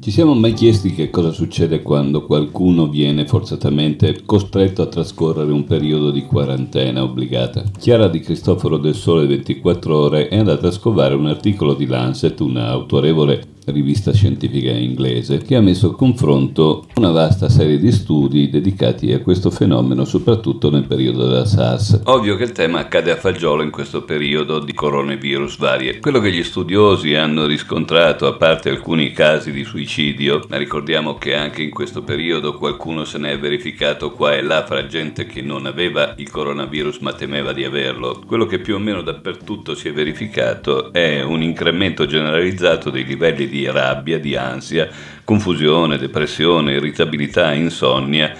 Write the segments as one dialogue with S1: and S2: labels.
S1: Ci siamo mai chiesti che cosa succede quando qualcuno viene forzatamente costretto a trascorrere un periodo di quarantena obbligata? Chiara Di Cristoforo del Sole 24 Ore è andata a scovare un articolo di Lancet, una autorevole rivista scientifica inglese, che ha messo a confronto una vasta serie di studi dedicati a questo fenomeno, soprattutto nel periodo della SARS. Ovvio che il tema accade a fagiolo in questo periodo di coronavirus varie. Quello che gli studiosi hanno riscontrato, a parte alcuni casi di suicidio, ma ricordiamo che anche in questo periodo qualcuno se ne è verificato qua e là fra gente che non aveva il coronavirus ma temeva di averlo. Quello che più o meno dappertutto si è verificato è un incremento generalizzato dei livelli di rabbia, di ansia, confusione, depressione, irritabilità, insonnia,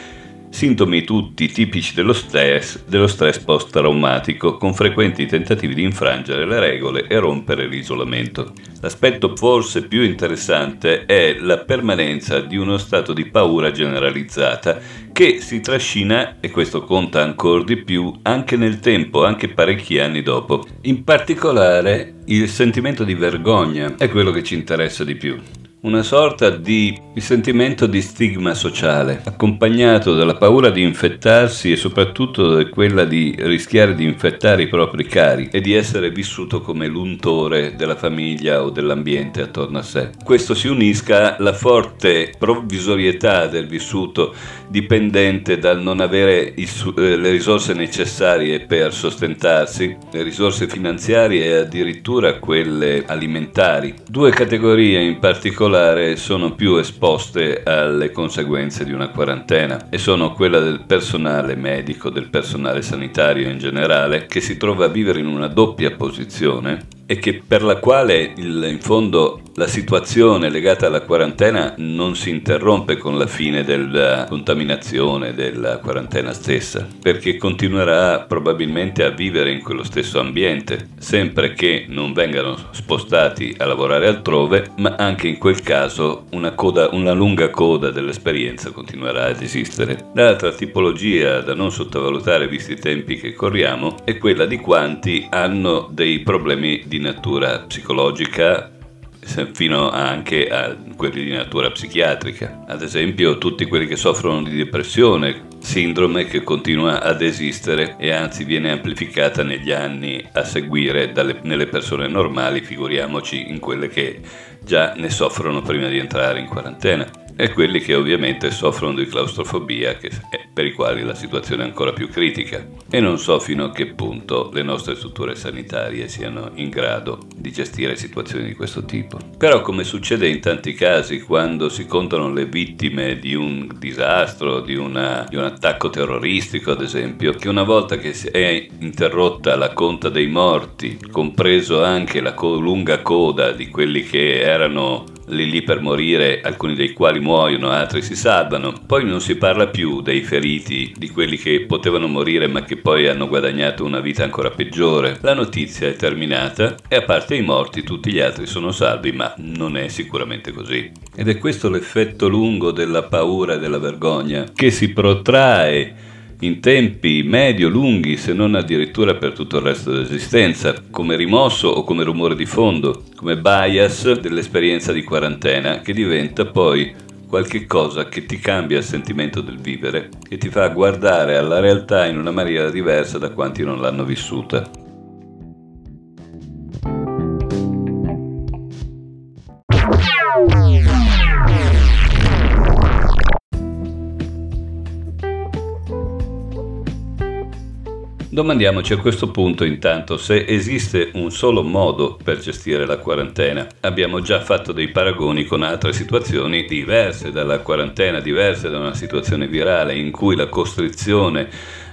S1: sintomi tutti tipici dello stress, dello stress post-traumatico, con frequenti tentativi di infrangere le regole e rompere l'isolamento. L'aspetto forse più interessante è la permanenza di uno stato di paura generalizzata che si trascina, e questo conta ancora di più, anche nel tempo, anche parecchi anni dopo. In particolare il sentimento di vergogna è quello che ci interessa di più una sorta di sentimento di stigma sociale, accompagnato dalla paura di infettarsi e soprattutto da quella di rischiare di infettare i propri cari e di essere vissuto come l'untore della famiglia o dell'ambiente attorno a sé. Questo si unisca alla forte provvisorietà del vissuto dipendente dal non avere su- eh, le risorse necessarie per sostentarsi, le risorse finanziarie e addirittura quelle alimentari. Due categorie in particolare particolare sono più esposte alle conseguenze di una quarantena e sono quella del personale medico, del personale sanitario in generale, che si trova a vivere in una doppia posizione e che per la quale il, in fondo la situazione legata alla quarantena non si interrompe con la fine della contaminazione della quarantena stessa, perché continuerà probabilmente a vivere in quello stesso ambiente, sempre che non vengano spostati a lavorare altrove, ma anche in quel caso una, coda, una lunga coda dell'esperienza continuerà ad esistere. L'altra tipologia da non sottovalutare visti i tempi che corriamo è quella di quanti hanno dei problemi di natura psicologica fino anche a quelli di natura psichiatrica. Ad esempio tutti quelli che soffrono di depressione, sindrome che continua ad esistere e anzi viene amplificata negli anni a seguire dalle, nelle persone normali, figuriamoci in quelle che già ne soffrono prima di entrare in quarantena e quelli che ovviamente soffrono di claustrofobia che, per i quali la situazione è ancora più critica e non so fino a che punto le nostre strutture sanitarie siano in grado di gestire situazioni di questo tipo. Però come succede in tanti casi quando si contano le vittime di un disastro, di, una, di un attacco terroristico ad esempio, che una volta che è interrotta la conta dei morti, compreso anche la co- lunga coda di quelli che erano lì lì per morire, alcuni dei quali muoiono, altri si salvano. Poi non si parla più dei feriti, di quelli che potevano morire ma che poi hanno guadagnato una vita ancora peggiore. La notizia è terminata e a parte i morti tutti gli altri sono salvi, ma non è sicuramente così. Ed è questo l'effetto lungo della paura e della vergogna che si protrae in tempi medio-lunghi, se non addirittura per tutto il resto dell'esistenza, come rimosso o come rumore di fondo, come bias dell'esperienza di quarantena, che diventa poi qualche cosa che ti cambia il sentimento del vivere e ti fa guardare alla realtà in una maniera diversa da quanti non l'hanno vissuta. Domandiamoci a questo punto intanto se esiste un solo modo per gestire la quarantena. Abbiamo già fatto dei paragoni con altre situazioni diverse dalla quarantena, diverse da una situazione virale in cui la costrizione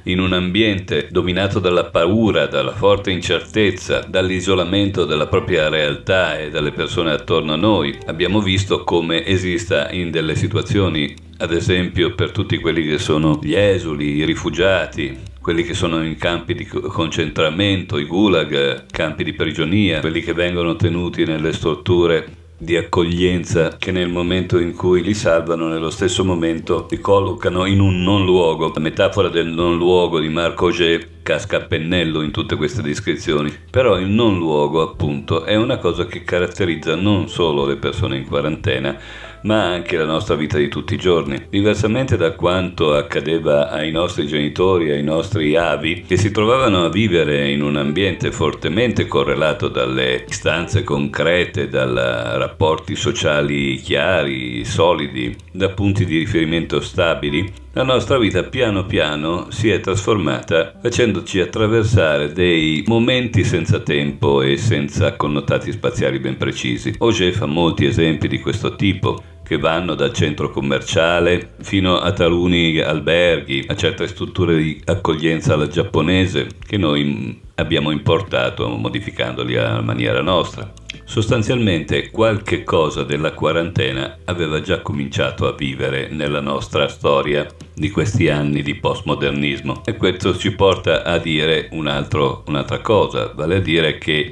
S1: in un ambiente dominato dalla paura, dalla forte incertezza, dall'isolamento della propria realtà e dalle persone attorno a noi, abbiamo visto come esista in delle situazioni, ad esempio per tutti quelli che sono gli esuli, i rifugiati, quelli che sono in campi di concentramento, i gulag, campi di prigionia, quelli che vengono tenuti nelle strutture di accoglienza che nel momento in cui li salvano, nello stesso momento li collocano in un non luogo. La metafora del non luogo di Marco Auger casca a pennello in tutte queste descrizioni, però il non luogo appunto è una cosa che caratterizza non solo le persone in quarantena, ma anche la nostra vita di tutti i giorni. Diversamente da quanto accadeva ai nostri genitori, ai nostri avi, che si trovavano a vivere in un ambiente fortemente correlato dalle istanze concrete, da rapporti sociali chiari, solidi, da punti di riferimento stabili, la nostra vita piano piano si è trasformata facendoci attraversare dei momenti senza tempo e senza connotati spaziali ben precisi. Auger fa molti esempi di questo tipo che vanno dal centro commerciale fino a taluni alberghi, a certe strutture di accoglienza alla giapponese che noi abbiamo importato modificandoli a maniera nostra. Sostanzialmente qualche cosa della quarantena aveva già cominciato a vivere nella nostra storia di questi anni di postmodernismo e questo ci porta a dire un altro, un'altra cosa, vale a dire che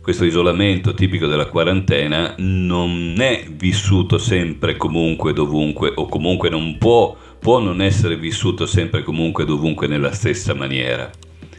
S1: questo isolamento tipico della quarantena non è vissuto sempre comunque dovunque o comunque non può, può non essere vissuto sempre comunque dovunque nella stessa maniera.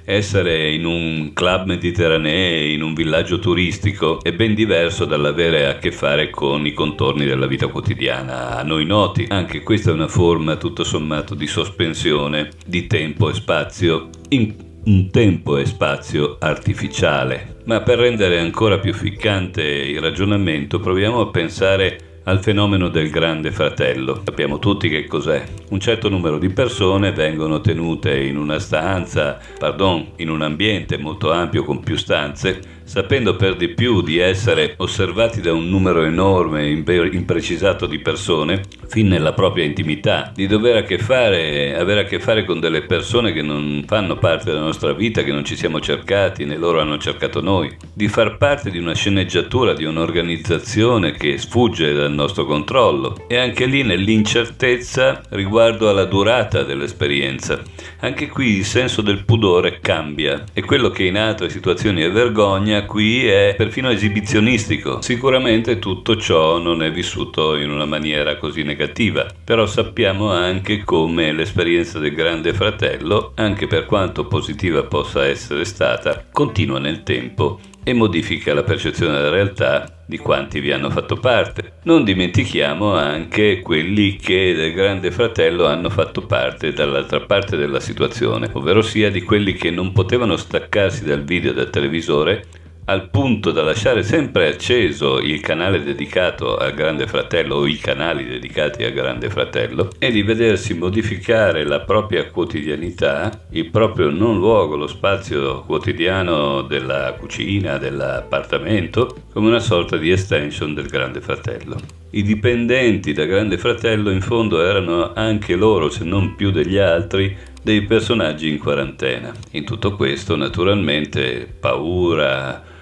S1: Essere in un club mediterraneo, in un villaggio turistico, è ben diverso dall'avere a che fare con i contorni della vita quotidiana a noi noti. Anche questa è una forma tutto sommato di sospensione di tempo e spazio in un tempo e spazio artificiale. Ma per rendere ancora più ficcante il ragionamento proviamo a pensare al fenomeno del grande fratello. Sappiamo tutti che cos'è. Un certo numero di persone vengono tenute in una stanza, pardon, in un ambiente molto ampio con più stanze, sapendo per di più di essere osservati da un numero enorme, imprecisato di persone, fin nella propria intimità, di dover a che fare, avere a che fare con delle persone che non fanno parte della nostra vita, che non ci siamo cercati, né loro hanno cercato noi, di far parte di una sceneggiatura, di un'organizzazione che sfugge dal nostro controllo e anche lì nell'incertezza riguardo alla durata dell'esperienza. Anche qui il senso del pudore cambia e quello che in altre situazioni è vergogna qui è perfino esibizionistico. Sicuramente tutto ciò non è vissuto in una maniera così negativa, però sappiamo anche come l'esperienza del Grande Fratello, anche per quanto positiva possa essere stata, continua nel tempo e modifica la percezione della realtà di quanti vi hanno fatto parte. Non dimentichiamo anche quelli che del Grande Fratello hanno fatto parte dall'altra parte della situazione, ovvero sia di quelli che non potevano staccarsi dal video del televisore al punto da lasciare sempre acceso il canale dedicato al Grande Fratello o i canali dedicati al Grande Fratello e di vedersi modificare la propria quotidianità, il proprio non luogo, lo spazio quotidiano della cucina, dell'appartamento, come una sorta di extension del Grande Fratello. I dipendenti da Grande Fratello in fondo erano anche loro, se non più degli altri, dei personaggi in quarantena. In tutto questo naturalmente paura,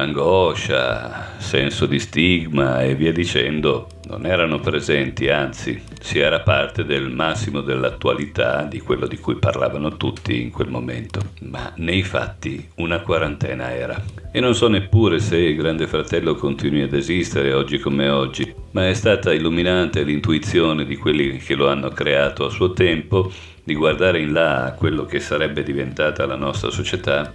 S1: angoscia, senso di stigma e via dicendo non erano presenti, anzi si era parte del massimo dell'attualità di quello di cui parlavano tutti in quel momento. Ma nei fatti una quarantena era. E non so neppure se il Grande Fratello continui ad esistere oggi come oggi, ma è stata illuminante l'intuizione di quelli che lo hanno creato a suo tempo di guardare in là a quello che sarebbe diventata la nostra società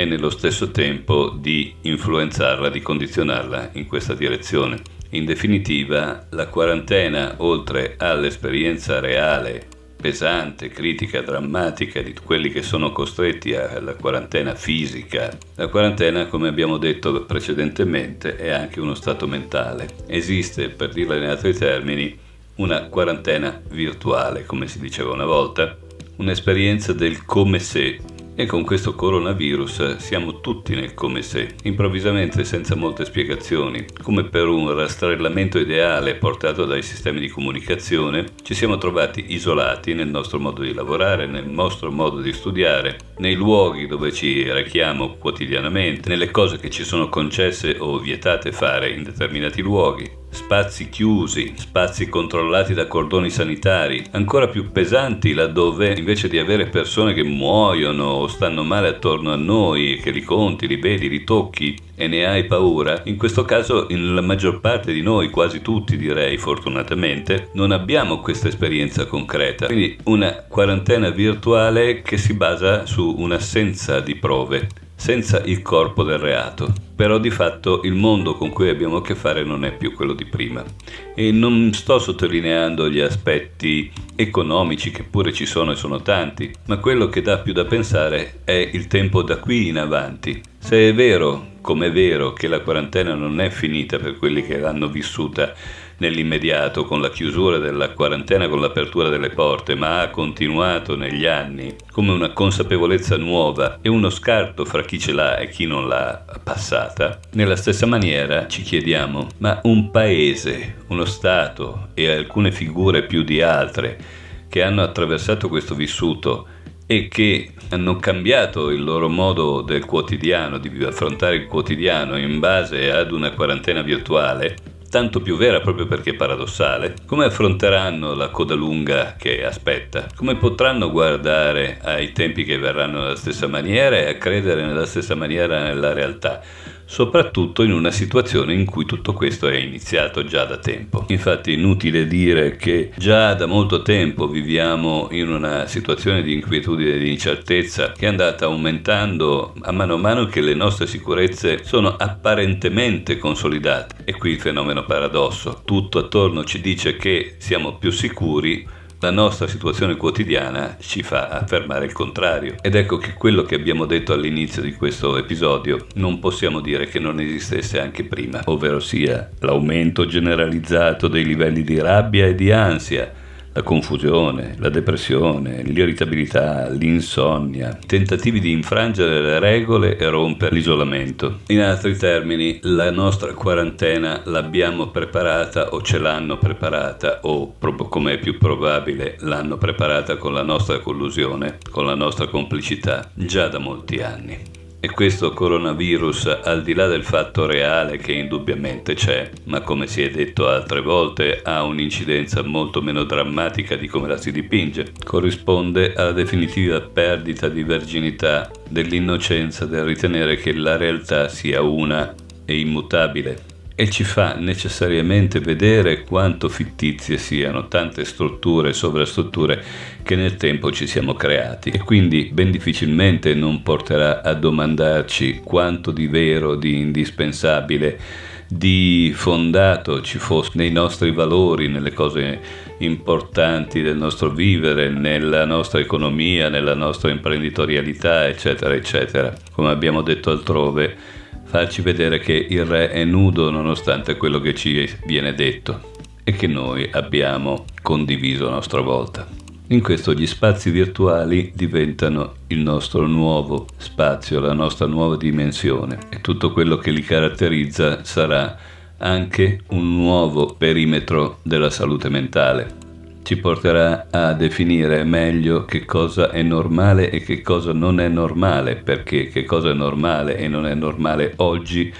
S1: e nello stesso tempo di influenzarla, di condizionarla in questa direzione. In definitiva, la quarantena, oltre all'esperienza reale, pesante, critica, drammatica di quelli che sono costretti alla quarantena fisica, la quarantena, come abbiamo detto precedentemente, è anche uno stato mentale. Esiste, per dirla in altri termini, una quarantena virtuale, come si diceva una volta, un'esperienza del come se e con questo coronavirus siamo tutti nel come se, improvvisamente senza molte spiegazioni, come per un rastrellamento ideale portato dai sistemi di comunicazione, ci siamo trovati isolati nel nostro modo di lavorare, nel nostro modo di studiare, nei luoghi dove ci rechiamo quotidianamente, nelle cose che ci sono concesse o vietate fare in determinati luoghi spazi chiusi, spazi controllati da cordoni sanitari, ancora più pesanti laddove invece di avere persone che muoiono o stanno male attorno a noi, che li conti, li vedi, li tocchi e ne hai paura, in questo caso la maggior parte di noi, quasi tutti direi fortunatamente, non abbiamo questa esperienza concreta. Quindi una quarantena virtuale che si basa su un'assenza di prove senza il corpo del reato. Però di fatto il mondo con cui abbiamo a che fare non è più quello di prima. E non sto sottolineando gli aspetti economici che pure ci sono e sono tanti, ma quello che dà più da pensare è il tempo da qui in avanti. Se è vero, come è vero, che la quarantena non è finita per quelli che l'hanno vissuta nell'immediato con la chiusura della quarantena, con l'apertura delle porte, ma ha continuato negli anni come una consapevolezza nuova e uno scarto fra chi ce l'ha e chi non l'ha passata, nella stessa maniera ci chiediamo, ma un paese, uno Stato e alcune figure più di altre che hanno attraversato questo vissuto e che hanno cambiato il loro modo del quotidiano, di affrontare il quotidiano in base ad una quarantena virtuale, tanto più vera proprio perché paradossale, come affronteranno la coda lunga che aspetta? Come potranno guardare ai tempi che verranno nella stessa maniera e a credere nella stessa maniera nella realtà? Soprattutto in una situazione in cui tutto questo è iniziato già da tempo. Infatti è inutile dire che già da molto tempo viviamo in una situazione di inquietudine e di incertezza che è andata aumentando a mano a mano che le nostre sicurezze sono apparentemente consolidate. E qui il fenomeno paradosso. Tutto attorno ci dice che siamo più sicuri la nostra situazione quotidiana ci fa affermare il contrario. Ed ecco che quello che abbiamo detto all'inizio di questo episodio non possiamo dire che non esistesse anche prima, ovvero sia l'aumento generalizzato dei livelli di rabbia e di ansia, la confusione, la depressione, l'irritabilità, l'insonnia, tentativi di infrangere le regole e rompere l'isolamento. In altri termini, la nostra quarantena l'abbiamo preparata o ce l'hanno preparata o, come è più probabile, l'hanno preparata con la nostra collusione, con la nostra complicità, già da molti anni. E questo coronavirus, al di là del fatto reale che indubbiamente c'è, ma come si è detto altre volte, ha un'incidenza molto meno drammatica di come la si dipinge, corrisponde alla definitiva perdita di verginità dell'innocenza del ritenere che la realtà sia una e immutabile e ci fa necessariamente vedere quanto fittizie siano tante strutture e sovrastrutture che nel tempo ci siamo creati e quindi ben difficilmente non porterà a domandarci quanto di vero, di indispensabile, di fondato ci fosse nei nostri valori, nelle cose importanti del nostro vivere, nella nostra economia, nella nostra imprenditorialità, eccetera, eccetera. Come abbiamo detto altrove, farci vedere che il re è nudo nonostante quello che ci viene detto e che noi abbiamo condiviso a nostra volta. In questo gli spazi virtuali diventano il nostro nuovo spazio, la nostra nuova dimensione e tutto quello che li caratterizza sarà anche un nuovo perimetro della salute mentale ci porterà a definire meglio che cosa è normale e che cosa non è normale, perché che cosa è normale e non è normale oggi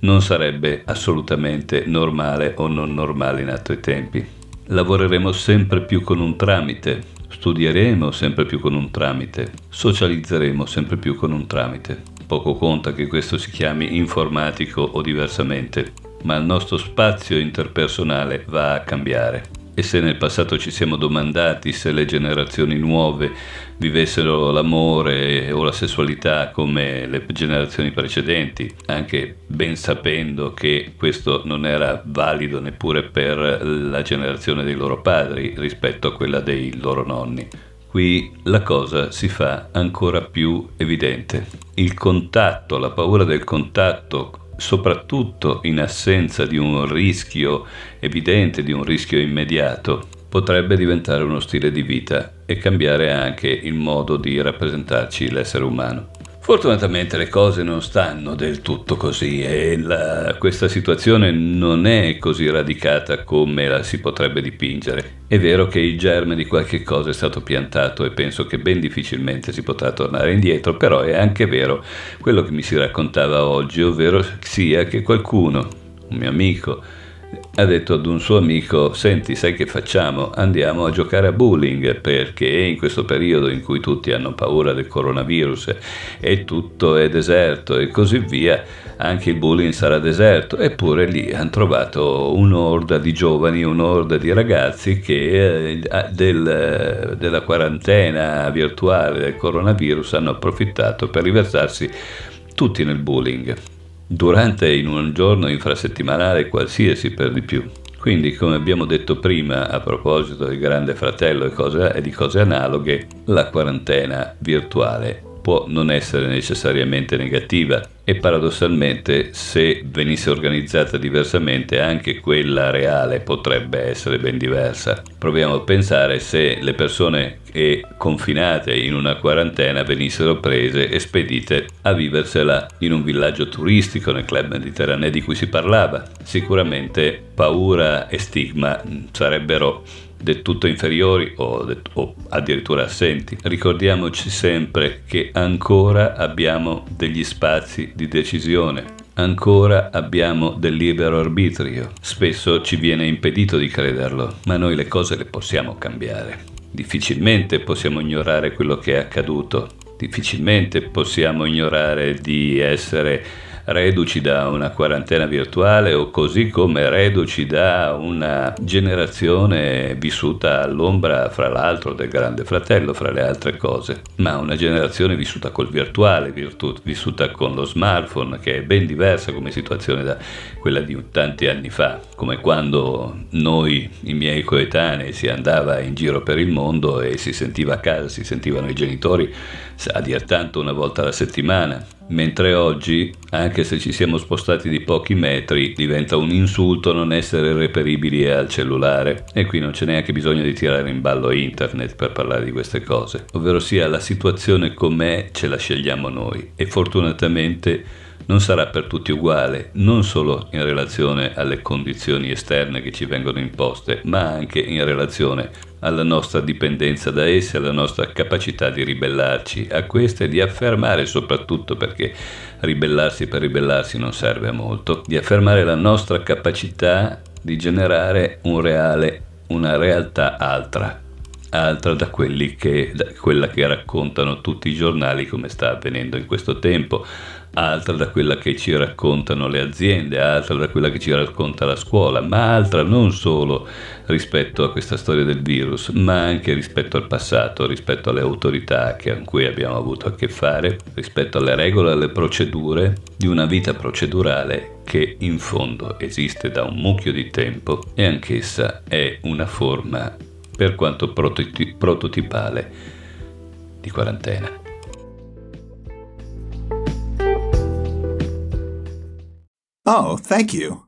S1: non sarebbe assolutamente normale o non normale in altri tempi. Lavoreremo sempre più con un tramite, studieremo sempre più con un tramite, socializzeremo sempre più con un tramite. Poco conta che questo si chiami informatico o diversamente, ma il nostro spazio interpersonale va a cambiare. E se nel passato ci siamo domandati se le generazioni nuove vivessero l'amore o la sessualità come le generazioni precedenti, anche ben sapendo che questo non era valido neppure per la generazione dei loro padri rispetto a quella dei loro nonni. Qui la cosa si fa ancora più evidente. Il contatto, la paura del contatto soprattutto in assenza di un rischio evidente, di un rischio immediato, potrebbe diventare uno stile di vita e cambiare anche il modo di rappresentarci l'essere umano. Fortunatamente le cose non stanno del tutto così e la, questa situazione non è così radicata come la si potrebbe dipingere. È vero che il germe di qualche cosa è stato piantato e penso che ben difficilmente si potrà tornare indietro, però è anche vero quello che mi si raccontava oggi, ovvero sia che qualcuno, un mio amico, ha detto ad un suo amico, senti, sai che facciamo? Andiamo a giocare a bowling perché in questo periodo in cui tutti hanno paura del coronavirus e tutto è deserto e così via, anche il bowling sarà deserto. Eppure lì hanno trovato un'orda di giovani, un'orda di ragazzi che eh, del, della quarantena virtuale del coronavirus hanno approfittato per riversarsi tutti nel bowling durante in un giorno infrasettimanale qualsiasi per di più. Quindi, come abbiamo detto prima a proposito del Grande Fratello e, cose, e di cose analoghe, la quarantena virtuale può non essere necessariamente negativa e paradossalmente se venisse organizzata diversamente anche quella reale potrebbe essere ben diversa. Proviamo a pensare se le persone confinate in una quarantena venissero prese e spedite a viversela in un villaggio turistico nel club mediterraneo di cui si parlava. Sicuramente paura e stigma sarebbero del tutto inferiori o, de- o, addirittura assenti. Ricordiamoci sempre che ancora abbiamo degli spazi di decisione. Ancora abbiamo del libero arbitrio. Spesso ci viene impedito di crederlo, ma noi le cose le possiamo cambiare. Difficilmente possiamo ignorare quello che è accaduto. Difficilmente possiamo ignorare di essere reduci da una quarantena virtuale o così come reduci da una generazione vissuta all'ombra, fra l'altro, del grande fratello, fra le altre cose, ma una generazione vissuta col virtuale, virtu- vissuta con lo smartphone, che è ben diversa come situazione da quella di tanti anni fa, come quando noi, i miei coetanei, si andava in giro per il mondo e si sentiva a casa, si sentivano i genitori a dir tanto una volta alla settimana, mentre oggi, anche se ci siamo spostati di pochi metri, diventa un insulto non essere reperibili al cellulare. E qui non c'è neanche bisogno di tirare in ballo internet per parlare di queste cose, ovvero sia la situazione com'è ce la scegliamo noi. E fortunatamente non sarà per tutti uguale, non solo in relazione alle condizioni esterne che ci vengono imposte, ma anche in relazione alla nostra dipendenza da esse, alla nostra capacità di ribellarci a queste di affermare soprattutto perché ribellarsi per ribellarsi non serve a molto, di affermare la nostra capacità di generare un reale, una realtà altra, altra da, che, da quella che raccontano tutti i giornali come sta avvenendo in questo tempo, altra da quella che ci raccontano le aziende, altra da quella che ci racconta la scuola, ma altra non solo rispetto a questa storia del virus, ma anche rispetto al passato, rispetto alle autorità con cui abbiamo avuto a che fare, rispetto alle regole e alle procedure di una vita procedurale che in fondo esiste da un mucchio di tempo e anch'essa è una forma, per quanto prototipale, di quarantena.
S2: Oh, thank you.